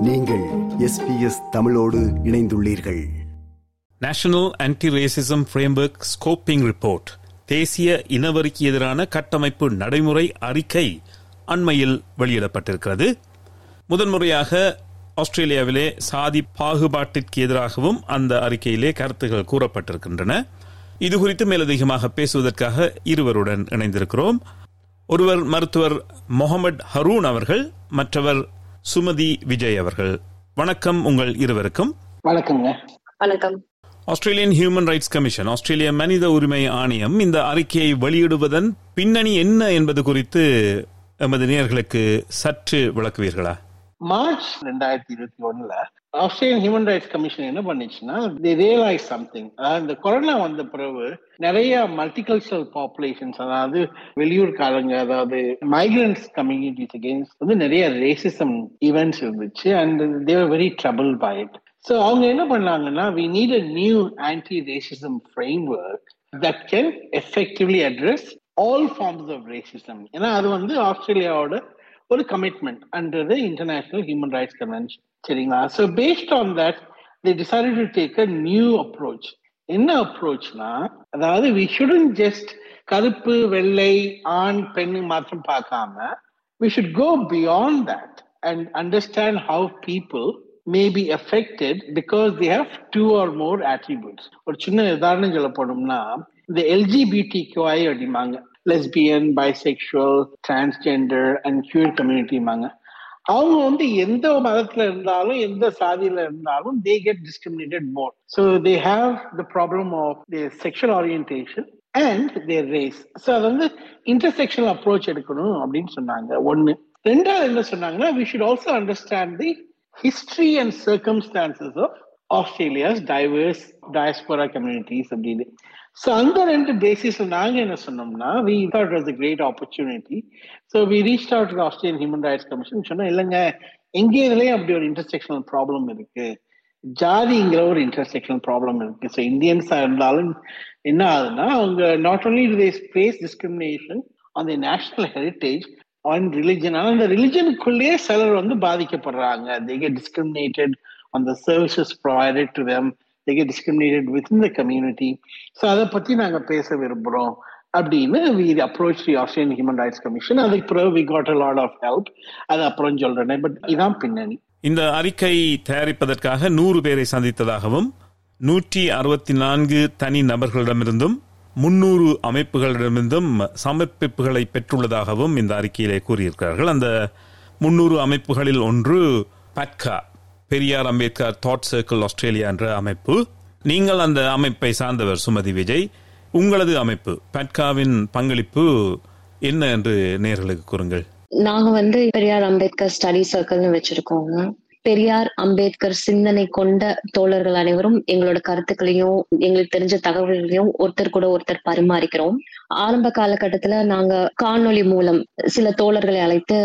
நீங்கள் எஸ்பிஎஸ் தமிழோடு இணைந்துள்ளீர்கள். National anti racism framework scoping report தேசிய இனவரிக்கு எதிரான கட்டமைப்பு நடைமுறை அறிக்கை அண்மையில் வெளியிடப்பட்டிருக்கிறது. முதன்முறையாக ஆஸ்திரேலியாவிலே சாதி பாகுபாட்டிற்கு எதிராகவும் அந்த அறிக்கையிலே கருத்துகள் கூறப்பட்டிருக்கின்றன. இது குறித்து மேலதிகமாக பேசுவதற்காக இருவருடன் இணைந்திருக்கிறோம். ஒருவர் மருத்துவர் முகமது ஹரூன் அவர்கள் மற்றவர் சுமதி விஜய் அவர்கள். வணக்கம் உங்கள் இருவருக்கும். வணக்கங்க வணக்கம். ஆஸ்திரேலியன் ஹியூமன் ரைட்ஸ் கமிஷன் ஆஸ்திரேலிய மனித உரிமை ஆணையம் இந்த அறிக்கையை வெளியிடுவதன் பின்னணி என்ன என்பது குறித்து எமது நேயர்களுக்கு சற்று விளக்குவீர்களா? மார்ச் ரெண்டாயிரத்தி இருபத்தி ஒண்ணுல ஆஸ்திரேலியன் ஹியூமன் ரைட்ஸ் கமிஷன் என்ன பண்ணுச்சுன்னா தி ரியலைஸ் சம்திங் அதாவது இந்த கொரோனா வந்த பிறகு நிறைய மல்டிகல்ச்சரல் பாப்புலேஷன்ஸ் அதாவது வெளியூர்காரங்க அதாவது மைக்ரன்ஸ் கம்யூனிட்டிஸ் அகேன்ஸ்ட் வந்து நிறைய ரேசிசம் ஈவெண்ட்ஸ் இருந்துச்சு and they very trouble by it so அவங்க என்ன பண்ணாங்கன்னா we need a new anti racism frame that can effectively address all forms of racism ஏன்னா அது வந்து ஆஸ்திரேலியாவோட ஒரு commitment under the international human rights convention சரிங்களா? So based on that they decided to take a new approach என்ன அப்ரோச்னா அதாவது we shouldn't just கருப்பு வெள்ளை ஆண் பெண் மாத்திரம் பார்க்காம we should go beyond that and understand how people may be affected because they have two or more attributes ஒரு சின்ன உதாரணம் சொல்ல போனோம்னா இந்த எல்ஜிபிடி கியூஐ அப்படிம்பாங்க. Lesbian bisexual transgender and queer கம்யூனிட்டிமாங்க அவங்க வந்து எந்த மதத்துல இருந்தாலும் எந்த சாதியில இருந்தாலும் they get discriminated more so they have the problem of the sexual orientation and their race so அது வந்து இன்டர்செக்ஷனல் அப்ரோச் எடுக்கணும் அப்படின்னு சொன்னாங்க. ஒன்னு ரெண்டாவது என்ன சொன்னாங்கன்னா we should also understand the history and circumstances of Australia's diverse diaspora communities அப்படின்னு. ஸோ அந்த ரெண்டு பேசிஸ்ல நாங்க என்ன சொன்னோம்னா we thought was a great opportunity so we reach out to Australian human rights commission சொன்னா இல்லைங்க எங்கேயதுலேயே அப்படி ஒரு இன்டர்செக்ஷனல் ப்ராப்ளம் இருக்கு. ஜாதிங்கிற ஒரு இன்டர்செக்ஷனல் ப்ராப்ளம் இருக்கு. ஸோ இந்தியன்ஸாக இருந்தாலும் என்ன ஆகுதுன்னா அவங்க not only to these face discrimination on the national heritage on religion ஆனால் அந்த ரிலிஜனுக்குள்ளேயே சிலர் வந்து பாதிக்கப்படுறாங்க. தே கெட் டிஸ்கிரிமினேட்டட் அந்த services provided to them they get discriminated within the community so அதை பத்தி நாங்க பேச விரும்புறோம் அப்படின்னு we approach the Australian human rights commission அதுக்கு பிறகு we got a lot of help அது அப்புறம் சொல்றேன் பட் இதான் பின்னணி. இந்த அறிக்கை தயாரிப்பதற்காக நூறு பேரை சந்தித்ததாகவும் நூற்றி அறுபத்தி நான்கு தனி நபர்களிடமிருந்தும் முன்னூறு அமைப்புகளிடமிருந்தும் சமர்ப்பிப்புகளை பெற்றுள்ளதாகவும் இந்த அறிக்கையிலே கூறியிருக்கிறார்கள். அந்த முன்னூறு அமைப்புகளில் ஒன்று பட்கா. Periyar Ambedkar thought circle Australia என்ற அமைப்பு. நீங்கள் அந்த அமைப்பை சார்ந்தவர் சுமதி விஜய். உங்களது அமைப்பு பட்காவின் பங்களிப்பு என்ன என்று நேர்களுக்கு கூறுங்கள். நாங்க வந்து பெரியார் அம்பேத்கர் ஸ்டடி சர்க்கிள்னு வச்சிருக்கோங்க பெரியார் அம்பேத்கர் சிந்தனை கொண்ட தோழர்கள் அனைவரும் எங்களோட கருத்துக்களையும் எங்களுக்கு தெரிஞ்ச தகவல்களையும் ஒருத்தர் கூட ஒருத்தர் பரிமாறிக்கிறோம். ஆரம்ப காலகட்டத்துல நாங்க காணொளி மூலம் சில தோழர்களை அழைத்து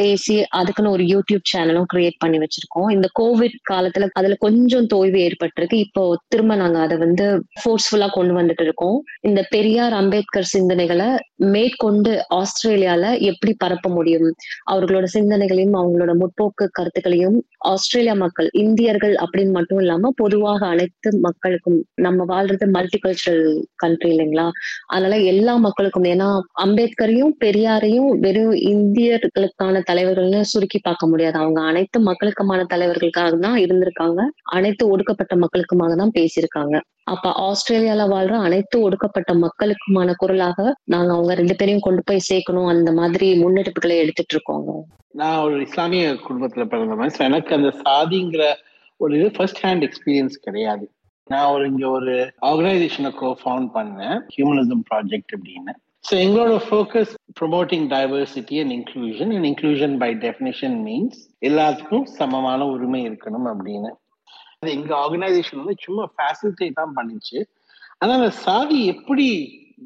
பேசி அதுக்குன்னு ஒரு யூடியூப் சேனலும் கிரியேட் பண்ணி வச்சிருக்கோம். இந்த கோவிட் காலத்துல அதுல கொஞ்சம் தோய்வு ஏற்பட்டிருக்கு. இப்போ திரும்ப நாங்க அதை வந்து ஃபோர்ஸ்ஃபுல்லா கொண்டு வந்துட்டு இருக்கோம். இந்த பெரியார் அம்பேத்கர் சிந்தனைகளை மேற்கொண்டு ஆஸ்திரேலியால எப்படி பரப்ப முடியும்? அவர்களோட சிந்தனைகளையும் அவங்களோட முற்போக்கு கருத்துக்களையும் ஆஸ்திரேலியா மக்கள் இந்தியர்கள் அப்படின்னு மட்டும் இல்லாம பொதுவாக அனைத்து மக்களுக்கும் நம்ம வாழ்றது மல்டி கல்ச்சரல் கண்ட்ரி இல்லைங்களா? அதனால எல்லா மக்களுக்கும் ஏன்னா அம்பேத்கரையும் பெரியாரையும் வெறும் இந்தியர்களுக்கான தலைவர்கள்னு சுருக்கி பார்க்க முடியாது. அவங்க அனைத்து மக்களுக்குமான தலைவர்களுக்காக தான் இருந்திருக்காங்க. அனைத்து ஒடுக்கப்பட்ட மக்களுக்குமாக தான் பேசியிருக்காங்க. அப்ப ஆஸ்திரேலியால வாழ்ற அனைத்து ஒடுக்கப்பட்ட மக்களுக்குமான குரலாக நாங்க அவங்க ரெண்டு பேரையும் கொண்டு போய் சேர்க்கணும் அந்த மாதிரி முன்னெடுப்புகளை எடுத்துட்டு இருக்கோங்க நான் ஒரு இஸ்லாமிய குடும்பத்துல பிறந்தவன் எனக்கு அந்த சாதிங்கிற ஒரு இது ஃபர்ஸ்ட் ஹேண்ட் எக்ஸ்பீரியன்ஸ் கிடையாது. நான் ஒரு இங்க ஒரு ஆர்கனைசேஷனை கோ ஃபவுண்ட் பண்ணேன் ஹியூமனிசம் ப்ராஜெக்ட் அப்படின்னு. ஸோ எங்களோட focus promoting diversity and inclusion and inclusion by definition means எல்லாத்துக்கும் சமமான உரிமை இருக்கணும் அப்படின்னு. அது எங்க ஆர்கனைசேஷன் வந்து சும்மா ஃபேசிலிட்டேட் தான் பண்ணிச்சு. ஆனா அந்த சாதி எப்படி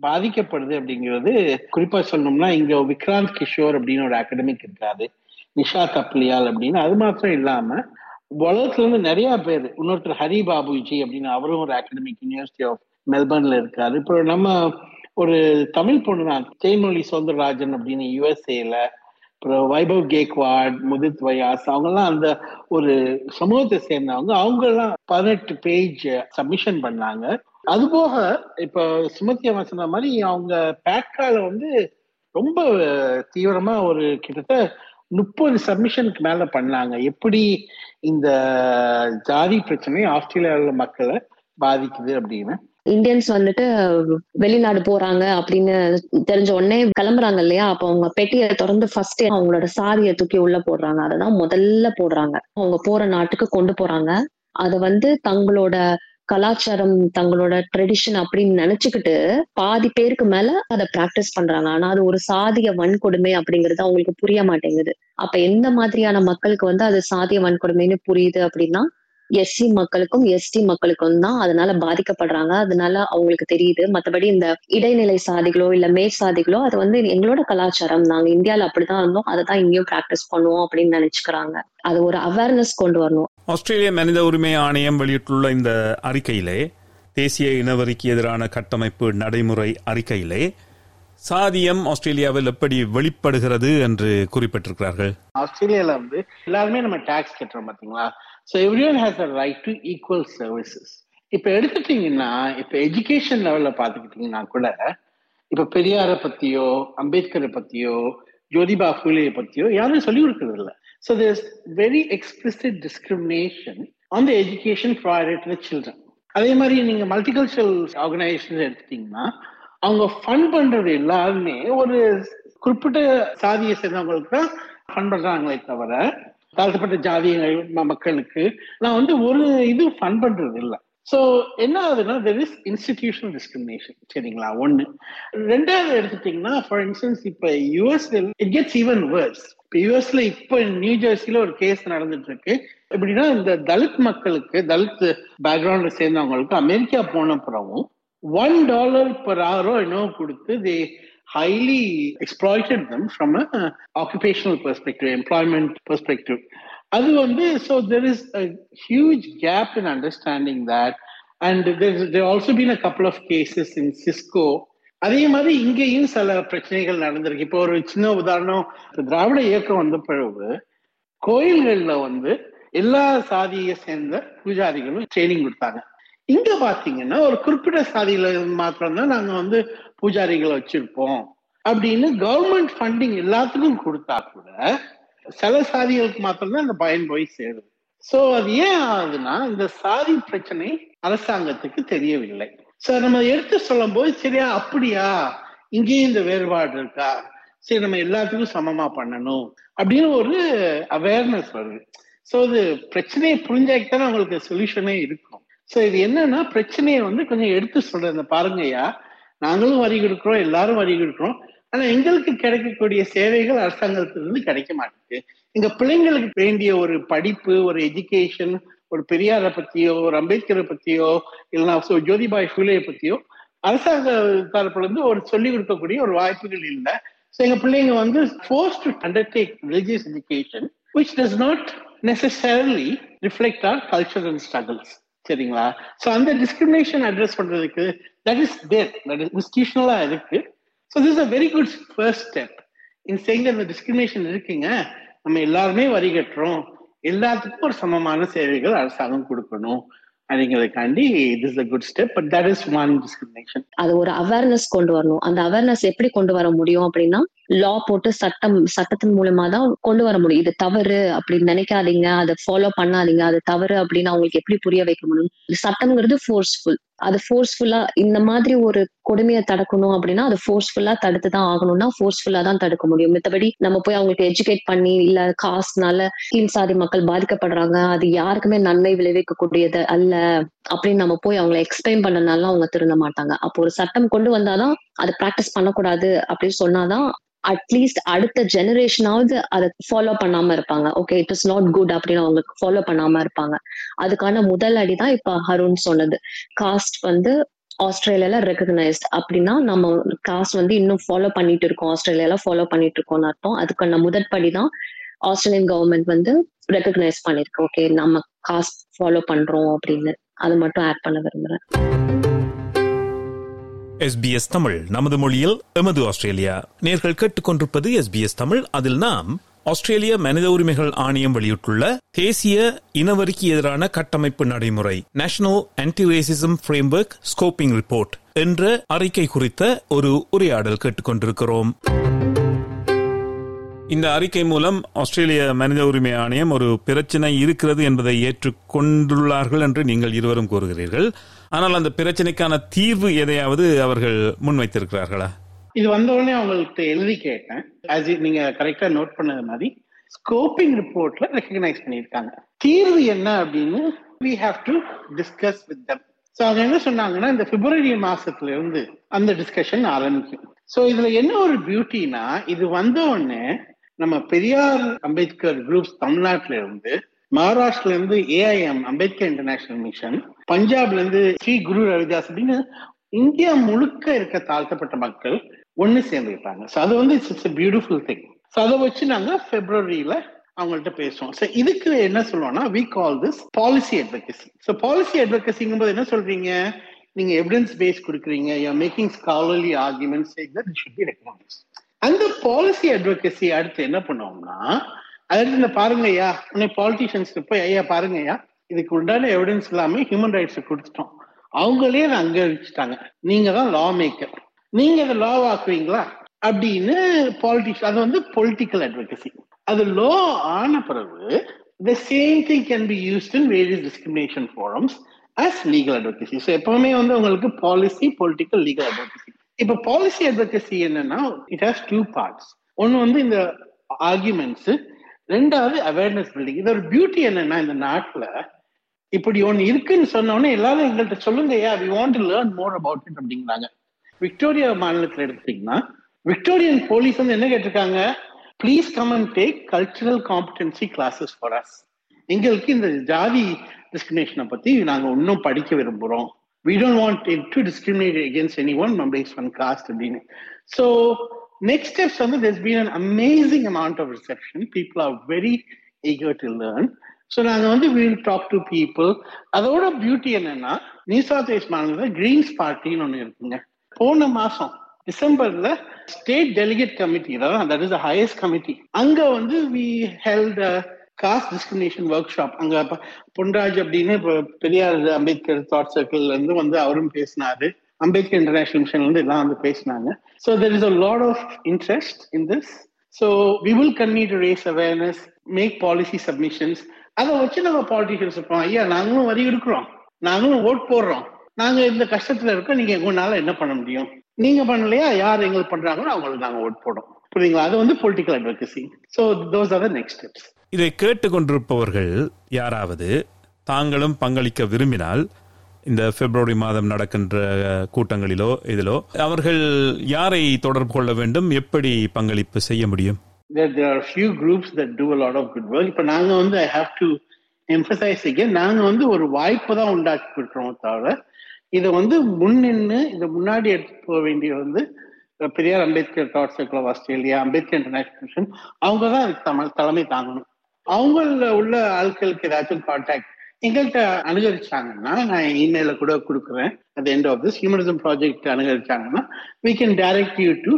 பாதிக்கப்படுது அப்படிங்கிறது குறிப்பா சொல்லணும்னா இங்க விக்ராந்த் கிஷோர் அப்படின்னு ஒரு அகாடமிக் இருக்காது நிஷா தப்லியால் அப்படின்னு. அது மாத்திரம் இல்லாம உலகத்துல இருந்து நிறைய பேர் இன்னொருத்தர் ஹரி பாபுஜி அப்படின்னு அவரும் ஒரு அகாடமிக் யூனிவர்சிட்டி ஆஃப் மெல்பர்ன்ல இருக்காரு. இப்போ நம்ம ஒரு தமிழ் பொண்ணு தான் தேன்மொழி சௌந்தரராஜன் அப்படின்னு யுஎஸ்ஏல அப்புறம் வைபவ் கேக்வாட் முதித் வயாஸ் அவங்கெல்லாம் அந்த ஒரு சமூகத்தை சேர்ந்தவங்க. அவங்க எல்லாம் பதினெட்டு பேஜ் சப்மிஷன் பண்ணாங்க. அது போக இப்ப சுமதி அவன் சொன்ன மாதிரி அவங்க பேக்கால வந்து ரொம்ப தீவிரமா ஒரு கிட்டத்தட்ட முப்பது சப்மிஷனுக்கு மேல பண்ணாங்க. எப்படி இந்த ஜாதி பிரச்சனை ஆஸ்திரேலியாவில் மக்களை பாதிக்குது அப்படின்னு. இந்தியன்ஸ் வந்துட்டு வெளிநாடு போறாங்க அப்படின்னு தெரிஞ்ச உடனே கிளம்புறாங்க இல்லையா? அப்ப அவங்க பெட்டியை திறந்து ஃபர்ஸ்ட் அவங்களோட சாதியை தூக்கி உள்ள போடுறாங்க. அததான் முதல்ல போடுறாங்க. அவங்க போற நாட்டுக்கு கொண்டு போறாங்க. அத வந்து தங்களோட கலாச்சாரம் தங்களோட ட்ரெடிஷன் அப்படின்னு நினைச்சுக்கிட்டு பாதி பேருக்கு மேல அதை பிராக்டிஸ் பண்றாங்க. ஆனா அது ஒரு சாதிய வன்கொடுமை அப்படிங்கிறது அவங்களுக்கு புரிய மாட்டேங்குது. அப்ப எந்த மாதிரியான மக்களுக்கு வந்து அது சாதிய வன்கொடுமைன்னு புரியுது அப்படின்னா எஸ்சி மக்களுக்கும் எஸ்டி மக்களுக்கும் தான் அதனால பாதிக்கப்படுறாங்க. அதனால அவங்களுக்கு தெரியுது. மத்தபடி இந்த இடைநிலை சாதிகளோ இல்ல மேல் சாதிகளோ அது வந்து எங்களோட கலாச்சாரம் நாங்க இந்தியால அப்படிதான் இருந்தோம். அதை தான் இங்கேயும் பிராக்டிஸ் பண்ணுவோம் அப்படின்னு நினைச்சுக்கிறாங்க. அது ஒரு அவேர்னஸ் கொண்டு வரணும். ஆஸ்திரேலிய மனித உரிமை ஆணையம் வெளியிட்டுள்ள இந்த அறிக்கையிலே தேசிய இனவரிக்கு எதிரான கட்டமைப்பு நடைமுறை அறிக்கையிலே சாதியம் ஆஸ்திரேலியாவில் எப்படி வெளிப்படுகிறது என்று குறிப்பிட்டிருக்கிறார்கள்? ஆஸ்திரேலியால வந்து எல்லாருமே நம்ம டாக்ஸ் கட்டுறோம் பாத்தீங்களா? So every one has a right to equal services இப்போ எடுத்துட்டீங்கன்னா இப்போ எஜுகேஷன் லெவலில் பாத்துக்கிட்டீங்கன்னா கூட இப்போ பெரியாரை பற்றியோ அம்பேத்கரை பற்றியோ ஜோதிபா ஃபூலே பற்றியோ யாரும் சொல்லி கொடுக்கறது இல்லை so there's very explicit discrimination on the education product the children அதே மாதிரி நீங்கள் மல்டிகல்ச்சரல் ஆர்கனைசேஷன் எடுத்துட்டீங்கன்னா அவங்க ஃபண்ட் பண்ணுறது எல்லாருமே ஒரு குறிப்பிட்ட சாதியை சேர்ந்தவங்களுக்கு தான் ஃபண்ட் பண்ணுறாங்களே தவிர தாழ்த்தப்பட்ட ஜாதி மக்களுக்கு நான் வந்து ஒரு இது ஃபண்ட் பண்றது இல்லை ஸோ என்ன ஆகுதுன்னா தெர் இஸ் இன்ஸ்டிடியூஷனல் டிஸ்கிரிமினேஷன் சரிங்களா? ஒன்று ரெண்டாவது எடுத்துட்டீங்கன்னா ஃபார் இன்ஸ்டன்ஸ் இப்போ யூஎஸ்ல இட் கெட்ஸ் ஈவன் வேர்ஸ் இப்போ யூஎஸ்ல இப்போ நியூ ஜெர்சியில ஒரு கேஸ் நடந்துட்டு இருக்கு எப்படின்னா இந்த தலித் மக்களுக்கு தலித் பேக்ரவுண்ட்ல சேர்ந்தவங்களுக்கு அமெரிக்கா போன பிறகும் ஒன் டாலர் பர் ஆரோ என்னவோ கொடுத்து தே highly exploited them from a uh, occupational perspective, employment perspective. அது வந்து so there is a huge gap in understanding that and there also been a couple of cases in Cisco அதே மாதிரி இங்கேயும் சில பிரச்சனைகள் நடந்திருக்கு. இப்போ ஒரு சின்ன உதாரணம் திராவிட இயக்கம் வந்த பிறகு கோயில்களில் வந்து எல்லா சாதியை சேர்ந்த பூஜாரிகளும் ட்ரைனிங் கொடுத்தாங்க. இங்க பாத்தீங்கன்னா ஒரு குறிப்பிட்ட சாதியில மாத்திரம் தான் நாங்க வந்து பூஜாரிகளை வச்சிருப்போம் அப்படின்னு கவர்மெண்ட் ஃபண்டிங் எல்லாத்துக்கும் கொடுத்தா கூட சில சாதிகளுக்கு மாத்திரம்தான் அந்த பயன் போய் சேருது. சோ அது ஏன் ஆகுதுன்னா இந்த சாதி பிரச்சனை அரசாங்கத்துக்கு தெரியவில்லை. சோ நம்ம எடுத்து சொல்லும் போது சரியா அப்படியா? இங்கேயும் இந்த வேறுபாடு இருக்கா? சரி நம்ம எல்லாத்துக்கும் சமமா பண்ணணும் அப்படின்னு ஒரு அவேர்னஸ் வருது. சோ இது பிரச்சனையை புரிஞ்சாக்கிட்டாலும் அவங்களுக்கு சொல்யூஷனே இருக்கும். சோ இது என்னன்னா பிரச்சனையை வந்து கொஞ்சம் எடுத்து சொல்றது பாருங்கய்யா. நாங்களும் வரி கொடுக்குறோம் எல்லாரும் வரி கொடுக்குறோம். ஆனா எங்களுக்கு கிடைக்கக்கூடிய சேவைகள் அரசாங்கத்திலிருந்து கிடைக்க மாட்டேங்குது. எங்க பிள்ளைங்களுக்கு வேண்டிய ஒரு படிப்பு ஒரு எஜுகேஷன் ஒரு பெரியாரை பத்தியோ ஒரு அம்பேத்கரை பத்தியோ இல்லைன்னா ஜோதிபாய் ஃபுலேயை பத்தியோ அரசாங்க தரப்புல இருந்து ஒரு சொல்லிக் கொடுக்கக்கூடிய ஒரு வாய்ப்புகள் இல்லை. ஸோ எங்க பிள்ளைங்க வந்து force to undertake religious education which does not necessarily reflect our cultural struggles சரிங்களா? ஸோ அந்த டிஸ்கிரிமினேஷன் அட்ரஸ் பண்றதுக்கு that is there that is இன்ஸ்டியூஷனலா இருக்கு. So this a very good first step in change அந்த discrimination இருக்குங்க. நம்ம எல்லாருமே வரி கட்டுறோம். எல்லாத்துக்கும் ஒரு சமமான சேவைகள் அரசாங்கம் கொடுக்கணும். அப்படிங்கிறதுக்காண்டி this a good step but that is one discrimination அது ஒரு அவேர்னஸ் கொண்டு வரணும். அந்த அவேர்னஸ் எப்படி கொண்டு வர முடியும் அப்படின்னா லா போட்டு சட்டம் சட்டத்தின் மூலமா தான் கொண்டு வர முடியும். இது தவறு அப்படின்னு நினைக்காதீங்க. அதை ஃபாலோ பண்ணாதீங்க. அது தவறு அப்படின்னு அவங்களுக்கு எப்படி புரிய வைக்க முடியும்? சட்டம்ங்கிறது ஃபோர்ஸ்ஃபுல் அது ஃபோர்ஸ்ஃபுல்லா இந்த மாதிரி ஒரு கொடுமையை தடுக்கணும் அப்படின்னா அது ஃபோர்ஸ்ஃபுல்லா தடுத்து தான் ஆகணும்னா ஃபோர்ஸ்ஃபுல்லா தான் தடுக்க முடியும். மத்தபடி நம்ம போய் அவங்களுக்கு எஜுகேட் பண்ணி இல்ல காசுனால கீழ் சாதி மக்கள் பாதிக்கப்படுறாங்க. அது யாருக்குமே நன்மை விளைவிக்கக்கூடியது அல்ல அப்படின்னு நம்ம போய் அவங்களை எக்ஸ்பிளைன் பண்ணனால அவங்க திருந்த மாட்டாங்க. அப்போ ஒரு சட்டம் கொண்டு வந்தாதான் அதை ப்ராக்டிஸ் பண்ணக்கூடாது அப்படின்னு சொன்னாதான் அட்லீஸ்ட் அடுத்த ஜெனரேஷனாவது அதை ஃபாலோ பண்ணாம இருப்பாங்க. Okay it is not good அப்படின்னு அவங்களுக்கு ஃபாலோ பண்ணாம இருப்பாங்க. அதுக்கான முதல் அடி தான் இப்ப ஹருண் சொன்னது. காஸ்ட் வந்து ஆஸ்திரேலியால ரெகக்னைஸ்ட் அப்படின்னா நம்ம காஸ்ட் வந்து இன்னும் ஃபாலோ பண்ணிட்டு இருக்கோம். ஆஸ்திரேலியால ஃபாலோ பண்ணிட்டு இருக்கோம்னு அர்த்தம். அதுக்கான முதற்படி தான் ஆஸ்திரேலியன் கவர்மெண்ட் வந்து ரெகக்னைஸ் பண்ணிருக்கு. ஓகே நம்ம காஸ்ட் ஃபாலோ பண்றோம் அப்படின்னு. அது மட்டும் ஆட் பண்ண விரும்புறேன். எஸ்பிஎஸ் தமிழ் நமது மொழியில் எமது ஆஸ்திரேலியா. நேர்கள் கேட்டுக்கொண்டிருப்பது எஸ்பிஎஸ் தமிழ். அதில் நாம் ஆஸ்திரேலிய மனித உரிமைகள் ஆணையம் வெளியிட்டுள்ள தேசிய இனவரிக்கு எதிரான கட்டமைப்பு நடைமுறை national anti racism framework scoping report என்ற அறிக்கை குறித்த ஒரு உரையாடல் கேட்டுக்கொண்டிருக்கிறோம். இந்த அறிக்கை மூலம் ஆஸ்திரேலிய மனித உரிமை ஆணையம் ஒரு பிரச்சனை இருக்கிறது என்பதை ஏற்றுக்கொண்டுள்ளார்கள் என்று நீங்கள் இருவரும் கூறுகிறீர்கள். ஆனால் அந்த பிரச்சனைக்கான தீர்வு எதையாவது அவர்கள் முன்வைத்திருக்கிறார்களா? இது வந்த உடனே அவங்களுக்கு எழுதி கேட்டேன். ஆஸ் நீங்க கரெக்டா நோட் பண்ணது மாதிரி ஸ்கோப்பிங் ரிப்போர்ட்ல ரெக்கக்னைஸ் பண்ணியிருக்காங்க. தீர்வு என்ன அப்படின்னு we have to discuss with them so அவங்க என்ன சொன்னாங்கன்னா இந்த பிப்ரவரி மாசத்துல இருந்து அந்த டிஸ்கஷன் ஆரம்பிக்கும். ஸோ இதுல என்ன ஒரு பியூட்டினா இது வந்த உடனே நம்ம பெரியார் அம்பேத்கர் குரூப்ஸ் தமிழ்நாட்டில இருந்து மகாராஷ்டிரல இருந்து ஏஐஎம் அம்பேத்கர் இன்டர்நேஷனல் மிஷன் பஞ்சாப்ல இருந்து ஸ்ரீ குரு ரவிதாஸ் அப்படின்னு இந்தியா முழுக்க இருக்க தாழ்த்தப்பட்ட மக்கள் ஒண்ணு சேர்ந்துக்கிட்டாங்க ஸோ அது வந்து it's it's beautiful thing so அதை வச்சு நாங்க பிப்ரவரியில அவங்கள்ட்ட பேசுவோம். ஸோ இதுக்கு என்ன சொல்லுவோம்னா we call this policy advocacy so policy அட்வொகசிங்கும் போது என்ன சொல்றீங்க? நீங்க எவிடன்ஸ் பேஸ் கொடுக்குறீங்க. You making scholarly arguments should be recognise அந்த பாலிசி அட்வொகசி அடுத்து என்ன பண்ணுவோம்னா அடுத்து இந்த பாருங்க ஐயா. உன்னை பாலிட்டிஷியன்ஸ் போய் ஐயா பாருங்க ஐயா. இதுக்கு உண்டான எவிடன்ஸ் எல்லாமே ஹியூமன் ரைட்ஸ் கொடுத்துட்டோம். அவங்களே அதை அங்கீகரிச்சுட்டாங்க. நீங்க தான் லா மேக்கர் நீங்க அதை லா ஆக்குவீங்களா அப்படின்னு பாலிட்டிக்ஸ் அது வந்து பொலிட்டிக்கல் அட்வொகசி அது லா ஆன பிறகு the same thing can be used in various discrimination forums as legal advocacy so எப்பவுமே வந்து உங்களுக்கு பாலிசி பொலிட்டிக்கல் லீகல் அட்வொகசி இப்போ பாலிசி அட்வொகசி என்னன்னா இட் ஹாஸ் டூ பார்ட்ஸ் ஒன்று வந்து இந்த ஆர்குமெண்ட்ஸ் ரெண்டாவது அவேர்னஸ் பில்டிங் இது ஒரு பியூட்டி என்னன்னா இந்த நாட்டுல இப்படி ஒன்னு இருக்குன்னு சொன்னோடனே எல்லாரும் எங்கள்கிட்ட சொல்லுங்க ஐயா we want to learn more about it அப்படிங்கிறாங்க. விக்டோரியா மாநிலத்தில் எடுத்துட்டீங்கன்னா விக்டோரியன் போலீஸ் வந்து என்ன கேட்டிருக்காங்க? Please come and take cultural competency classes for us எங்களுக்கு இந்த ஜாதி டிஸ்கிரிமினேஷனை பத்தி நாங்க இன்னும் படிக்க விரும்புறோம். We don't want to discriminate against any one based on caste அப்படின்னு. ஸோ நெக்ஸ்ட் ஸ்டெப்ஸ் வந்து there's been an amazing amount of reception. People are very eager to learn. So நாங்கள் வந்து வில் டாக் டு பீப்புள் அதோட beauty என்னன்னா New South மாநிலத்தில் Greens பார்ட்டின்னு ஒன்று இருக்குங்க. போன மாதம் டிசம்பர்ல ஸ்டேட் டெலிகேட் கமிட்டி தான் தட் இஸ் ஹையஸ்ட் கமிட்டி அங்க வந்து we held caste discrimination workshop அங்க பொன்ராஜ் அப்படின்னு பெரியார் அம்பேத்கர் தாட் சர்க்கிள்ல இருந்து வந்து அவரும் பேசினாரு. அம்பேத்கர் இன்டர்நேஷனல் மிஷன்ல இருந்து எல்லாம் வந்து பேசினாங்க. So there is a lot of interest in this so we will continue to raise awareness make policy submissions அதை வச்சு நம்ம பாலிட்டிஷியன்ஸ் இருப்போம் ஐயா நாங்களும் வரி எடுக்கிறோம். நாங்களும் ஓட் போடுறோம். நாங்க இந்த கஷ்டத்துல இருக்கோம் நீங்க உங்களால என்ன பண்ண முடியும்? நீங்க பண்ணலையா? யார் எங்களுக்கு பண்றாங்களோ அவங்களுக்கு நாங்க ஓட் போடும் புரியுதுங்களா? அது வந்து political advocacy so those are the next steps இதை கேட்டுக்கொண்டிருப்பவர்கள் யாராவது தாங்களும் பங்களிக்க விரும்பினால் இந்த பிப்ரவரி மாதம் நடக்கின்ற கூட்டங்களிலோ இதிலோ அவர்கள் யாரை தொடர்பு கொள்ள வேண்டும்? எப்படி பங்களிப்பு செய்ய முடியும்? There, there நாங்க வந்து ஐ ஹாவ் டு எம்பசைஸ் நாங்கள் வந்து ஒரு வாய்ப்பு தான் உண்டாக்கி கொடுக்குறோம் தவிர இதை வந்து முன்னின்னு இதை முன்னாடி எடுத்து போக வேண்டிய வந்து Periyar Ambedkar thought circle of Australia Ambedkar international அவங்க தான் இதுக்கு தலைமை தாங்கணும். அவங்கள உள்ள ஆட்களுக்கு ஏதாச்சும் கான்டாக்ட் எங்கள்கிட்ட அனுகரிச்சாங்கன்னா நான் இமெயில கூட கொடுக்குறேன். At end of this humanism project அனுகரிச்சாங்கன்னா we can direct you to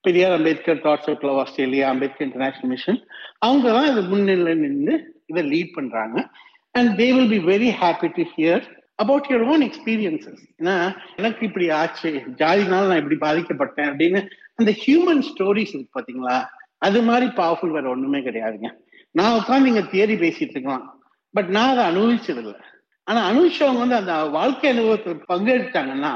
Periyar Ambedkar thought circle of Australia Ambedkar international mission அவங்க தான் இது முன்னிலை நின்று இதை லீட் பண்றாங்க. And they will be very happy to hear about your own experiences ஏன்னா எனக்கு இப்படி ஆச்சு ஜாதினால நான் இப்படி பாதிக்கப்பட்டேன் அப்படின்னு அந்த ஹியூமன் ஸ்டோரிஸ் இருக்கு பாத்தீங்களா? அது மாதிரி பவர்ஃபுல் வேற ஒண்ணுமே கிடையாதுங்க. நான் உட்காந்து இங்க தியரி பேசிட்டு இருக்கலாம். பட் நான் அதை அனுபவிச்சது இல்லை ஆனா அனுபவிச்சவங்க வந்து அந்த வாழ்க்கை அனுபவத்தில் பங்கெடுத்தாங்கன்னா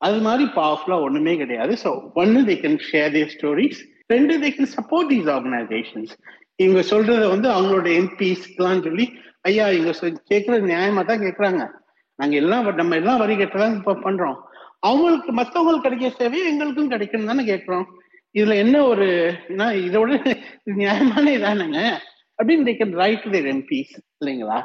அது மாதிரி பவர்ஃபுல்லா ஒண்ணுமே கிடையாது. ஸோ ஒன்னு they can share their stories ரெண்டு they can support these organisations இவங்க சொல்றத வந்து அவங்களோட எம்பிஸ்லாம் சொல்லி ஐயா இவங்க சொல்- நியாயமாக நியாயமா தான் கேட்குறாங்க. நாங்க எல்லாம் நம்ம எல்லாம் வரி கட்டதான் இப்போ பண்றோம். அவங்களுக்கு மற்றவங்களுக்கு கிடைக்கிற சேவை எங்களுக்கும் கிடைக்கணும் தானே கேட்கிறோம். இதுல என்ன ஒரு ஏன்னா இதோட நியாயமான இதானுங்க? அப்படின்னு they can write their MPs இல்லைங்களா?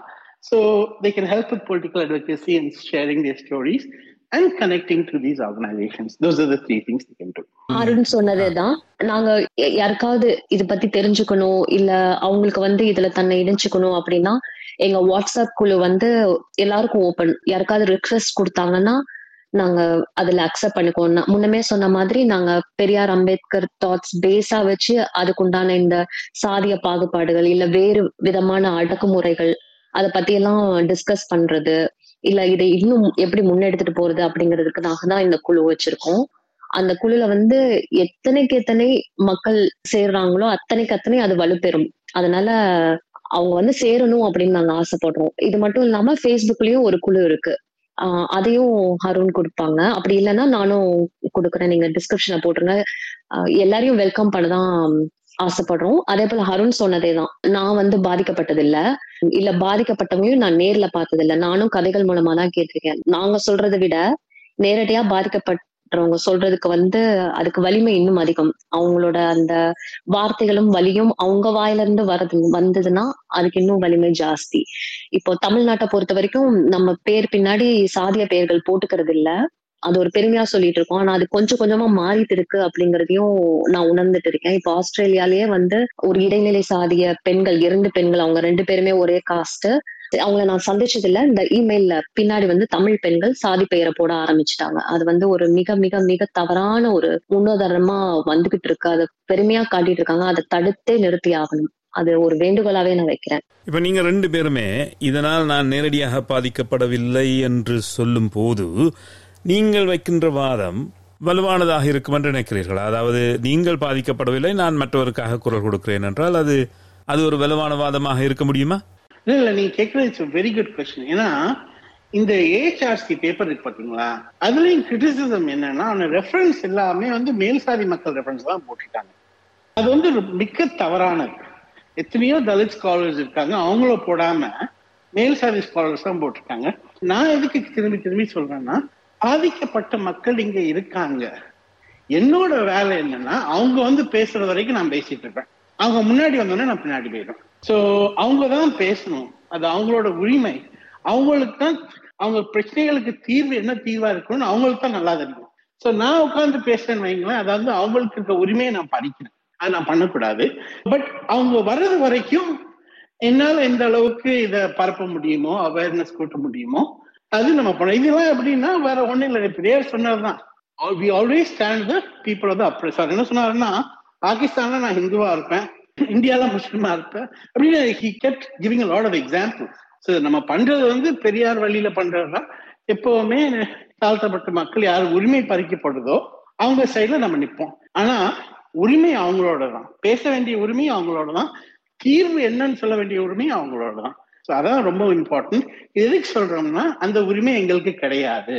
So they can help with political advocacy and sharing their stories and connecting to these organisations those are the three things they can do Arun சொன்னதுதான். நாங்க யாருக்காவது இது பத்தி தெரிஞ்சுக்கணும் இல்ல அவங்களுக்கு வந்து இதுல தன்னை இணைச்சுக்கணும் அப்படின்னா எங்க வாட்ஸ்அப் குழு வந்து எல்லாருக்கும் ஓபன் யாருக்காவது ரிக்வெஸ்ட் கொடுத்தாங்கன்னா நாங்க அதுல அக்செப்ட் பண்ணிக்குவோம். முன்னமே சொன்ன மாதிரி நாங்க பெரியார் அம்பேத்கர் தாட்ஸ் பேஸா வச்சு அதுக்குண்டான இந்த சாதிய பாகுபாடுகள் இல்ல வேறு விதமான அடக்குமுறைகள் அதை பத்தி எல்லாம் டிஸ்கஸ் பண்றது இல்ல இதை இன்னும் எப்படி முன்னெடுத்துட்டு போறது அப்படிங்கிறதுக்காக தான் இந்த குழு வச்சிருக்கோம். அந்த குழுல வந்து எத்தனைக்கு எத்தனை மக்கள் சேர்றாங்களோ அத்தனைக்கு அத்தனை அது வலுப்பெறும். அதனால அவங்க வந்து சேரணும் அப்படின்னு நாங்க ஆசைப்படுறோம். இது மட்டும் இல்லாம ஃபேஸ்புக்லயும் ஒரு குழு இருக்கு. அதையும் ஹருண் கொடுப்பாங்க. அப்படி இல்லைன்னா நானும் கொடுக்குறேன். நீங்க டிஸ்கிரிப்ஷன்ல போட்டுருங்க. எல்லாரையும் வெல்கம் பண்ணதான் ஆசைப்படுறோம். அதே போல ஹருண் சொன்னதே தான் நான் வந்து பாதிக்கப்பட்டது இல்ல இல்ல பாதிக்கப்பட்டவங்களையும் நான் நேர்ல பார்த்தது இல்ல நானும் கதைகள் மூலமா தான் கேட்டிருக்கேன். நாங்க சொல்றதை விட நேரடியா மற்றவங்க சொல்றதுக்கு வந்து அதுக்கு வலிமை இன்னும் அதிகம். அவங்களோட அந்த வார்த்தைகளும் வலியும் அவங்க வாயில இருந்து வரது வந்ததுன்னா அதுக்கு இன்னும் வலிமை ஜாஸ்தி. இப்போ தமிழ்நாட்டை பொறுத்த வரைக்கும் நம்ம பேர் பின்னாடி சாதிய பெயர்கள் போட்டுக்கிறது இல்ல. அது ஒரு பெருமையா சொல்லிட்டு இருக்கோம். ஆனா அது கொஞ்சம் கொஞ்சமா மாறிட்டு இருக்கு அப்படிங்கறதையும் நான் உணர்ந்துட்டு இருக்கேன். இப்போ ஆஸ்திரேலியாலயே வந்து ஒரு இடைநிலை சாதிய பெண்கள் இரண்டு பெண்கள் அவங்க ரெண்டு பேருமே ஒரே காஸ்ட் அவங்கள நான் சந்திச்சது இல்ல இந்த இமெயில்ல பின்னாடி வந்து தமிழ் பெண்கள் சாதி பெயரை போட ஆரம்பிச்சிட்டாங்க. அது வந்து ஒரு மிக மிக மிக தவறான ஒரு முன்னுதாரணமா வந்துகிட்டு இருக்கு. அதை பெருமையா காட்டிட்டு இருக்காங்க. அதை தடுத்தே நிறுத்தி ஆகணும். அது ஒரு வேண்டுகோளாவே நான் வைக்கிறேன். இப்ப நீங்க ரெண்டு பேருமே இதனால் நான் நேரடியாக பாதிக்கப்படவில்லை என்று சொல்லும் போது நீங்கள் வைக்கின்ற வாதம் வலுவானதாக இருக்கும் என்று நினைக்கிறீர்களா? அதாவது நீங்கள் பாதிக்கப்படவில்லை நான் மற்றவருக்காக குரல் கொடுக்கிறேன் என்றால் அது அது ஒரு வலுவான வாதமாக இருக்க முடியுமா? இல்ல இல்ல நீங்க கேட்கறது இட்ஸ் வெரி குட் கொஸ்டின் ஏன்னா இந்த ஏஹெச்ஆர்சி பேப்பர் இருக்கு பாத்தீங்களா? அதுலயும் கிரிட்டிசிசம் என்னன்னா அவன ரெஃபரன்ஸ் எல்லாமே வந்து மேல்சாதி மக்கள் ரெஃபரன்ஸ் தான் போட்டிருக்காங்க. அது வந்து மிக்க தவறானது. எத்தனையோ தலித் ஸ்காலர்ஸ் இருக்காங்க அவங்கள போடாம மேல்சாதி ஸ்காலர்ஸ் தான் போட்டிருக்காங்க. நான் எதுக்கு திரும்பி திரும்பி சொல்றேன்னா பாதிக்கப்பட்ட மக்கள் இங்க இருக்காங்க. என்னோட வேலை என்னன்னா அவங்க வந்து பேசுற வரைக்கும் நான் பேசிட்டு இருப்பேன். அவங்க முன்னாடி வந்தோடனே நான் பின்னாடி போயிடும். ஸோ அவங்க தான் பேசணும். அது அவங்களோட உரிமை. அவங்களுக்கு தான் அவங்க பிரச்சனைகளுக்கு தீர்வு என்ன தீர்வா இருக்கணும்னு அவங்களுக்கு தான் நல்லா தெரியும். ஸோ நான் உட்காந்து பேசுறேன்னு வைங்களேன் அதாவது அவங்களுக்கு இருக்க உரிமையை நான் படிக்கிறேன் அதை நான் பண்ணக்கூடாது. பட் அவங்க வர்றது வரைக்கும் என்னால எந்த அளவுக்கு இதை பரப்ப முடியுமோ அவேர்னஸ் கூட்ட முடியுமோ அது நம்ம பண்ண இதெல்லாம் எப்படின்னா வேற ஒன்றும் இல்லை. பெரியார் தான் we always stand the people of oppressed என்ன சொன்னாருன்னா பாகிஸ்தான்ல நான் ஹிந்துவா இருப்பேன். இந்தியால முஸ்லிமா இருப்பேன் அப்படின்னு he kept giving lot of example so நம்ம பண்றது வந்து பெரியார் வழியில பண்றதுதான். எப்பவுமே தாழ்த்தப்பட்ட மக்கள் யார் உரிமை பறிக்கப்படுதோ அவங்க சைட்ல நம்ம நிற்போம் ஆனா உரிமை அவங்களோட தான் பேச வேண்டிய உரிமை அவங்களோட தான் தீர்வு என்னன்னு சொல்ல வேண்டிய உரிமை அவங்களோட தான் ஸோ அதான் ரொம்ப இம்பார்ட்டன்ட் எதுக்கு சொல்றோம்னா அந்த உரிமை எங்களுக்கு கிடையாது.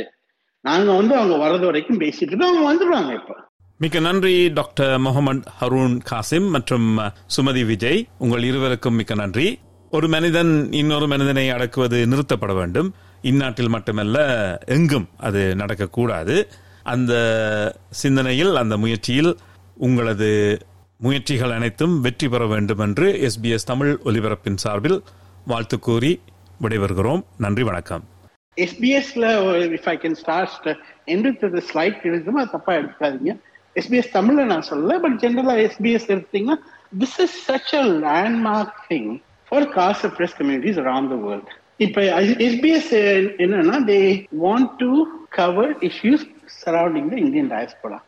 நாங்க வந்து அவங்க வர்றது வரைக்கும் பேசிட்டு இருக்கோம். அவங்க வந்துடுவாங்க இப்போ. மிக்க நன்றி டாக்டர் முகமது ஹரூன் காசிம் மற்றும் சுமதி விஜய். உங்கள் இருவருக்கும் மிக்க நன்றி. ஒரு மனிதன் இன்னொரு மனிதனை அடக்குவது நிறுத்தப்பட வேண்டும். இந்நாட்டில் மட்டுமல்ல எங்கும் அது நடக்கக்கூடாது. அந்த சிந்தனையில் அந்த முயற்சியில் உங்களது முயற்சிகள் அனைத்தும் வெற்றி பெற வேண்டும் என்று எஸ்பிஎஸ் தமிழ் ஒலிபரப்பின் சார்பில் வாழ்த்து கூறி விடைபெறுகிறோம். நன்றி வணக்கம். எஸ்பிஎஸ்ல இஃப் ஐ கேன் ஸ்டார்ட் எந்த ஸ்லைட் கிரிட்டிசம் தப்பா எடுத்துக்காதீங்க. எஸ்பிஎஸ் தமிழ்ல நான் சொல்லல பட் ஜென்ரலா எஸ்பிஎஸ் எடுத்தீங்கன்னா this is such a landmark thing for caste oppressed communities around the world இப்ப எஸ்பிஎஸ் என்னன்னா they want to cover issues surrounding the Indian diaspora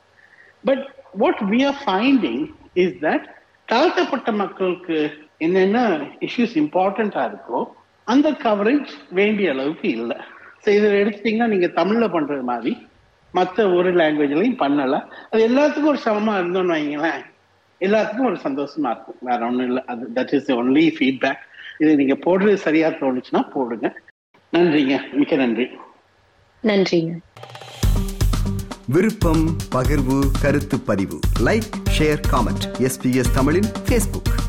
but what we are finding is that தாழ்த்தப்பட்ட மக்களுக்கு என்னென்ன issues இம்பார்ட்டண்டா இருக்கோ அந்த coverage வேண்டிய அளவுக்கு இல்லை. ஸோ இதில் எடுத்தீங்கன்னா நீங்க தமிழ்ல பண்றது மாதிரி மற்ற ஒரு லாங்குவேஜ்லையும் பண்ணல. அது எல்லாத்துக்கும் ஒரு சமமா இருந்தோம்னு வைங்களேன். எல்லாத்துக்கும் ஒரு சந்தோஷமா இருக்கும். வேற ஒன்றும் இல்லை. அது தட் இஸ் ஒன்லி ஃபீட்பேக் இது நீங்க போடுறது சரியா தோணுச்சுன்னா போடுங்க. நன்றிங்க. மிக்க நன்றி. நன்றிங்க. விருப்பம் பகிர்வு கருத்து பதிவு. லைக் ஷேர் காமெண்ட் எஸ்பிஎஸ் தமிழின் ஃபேஸ்புக்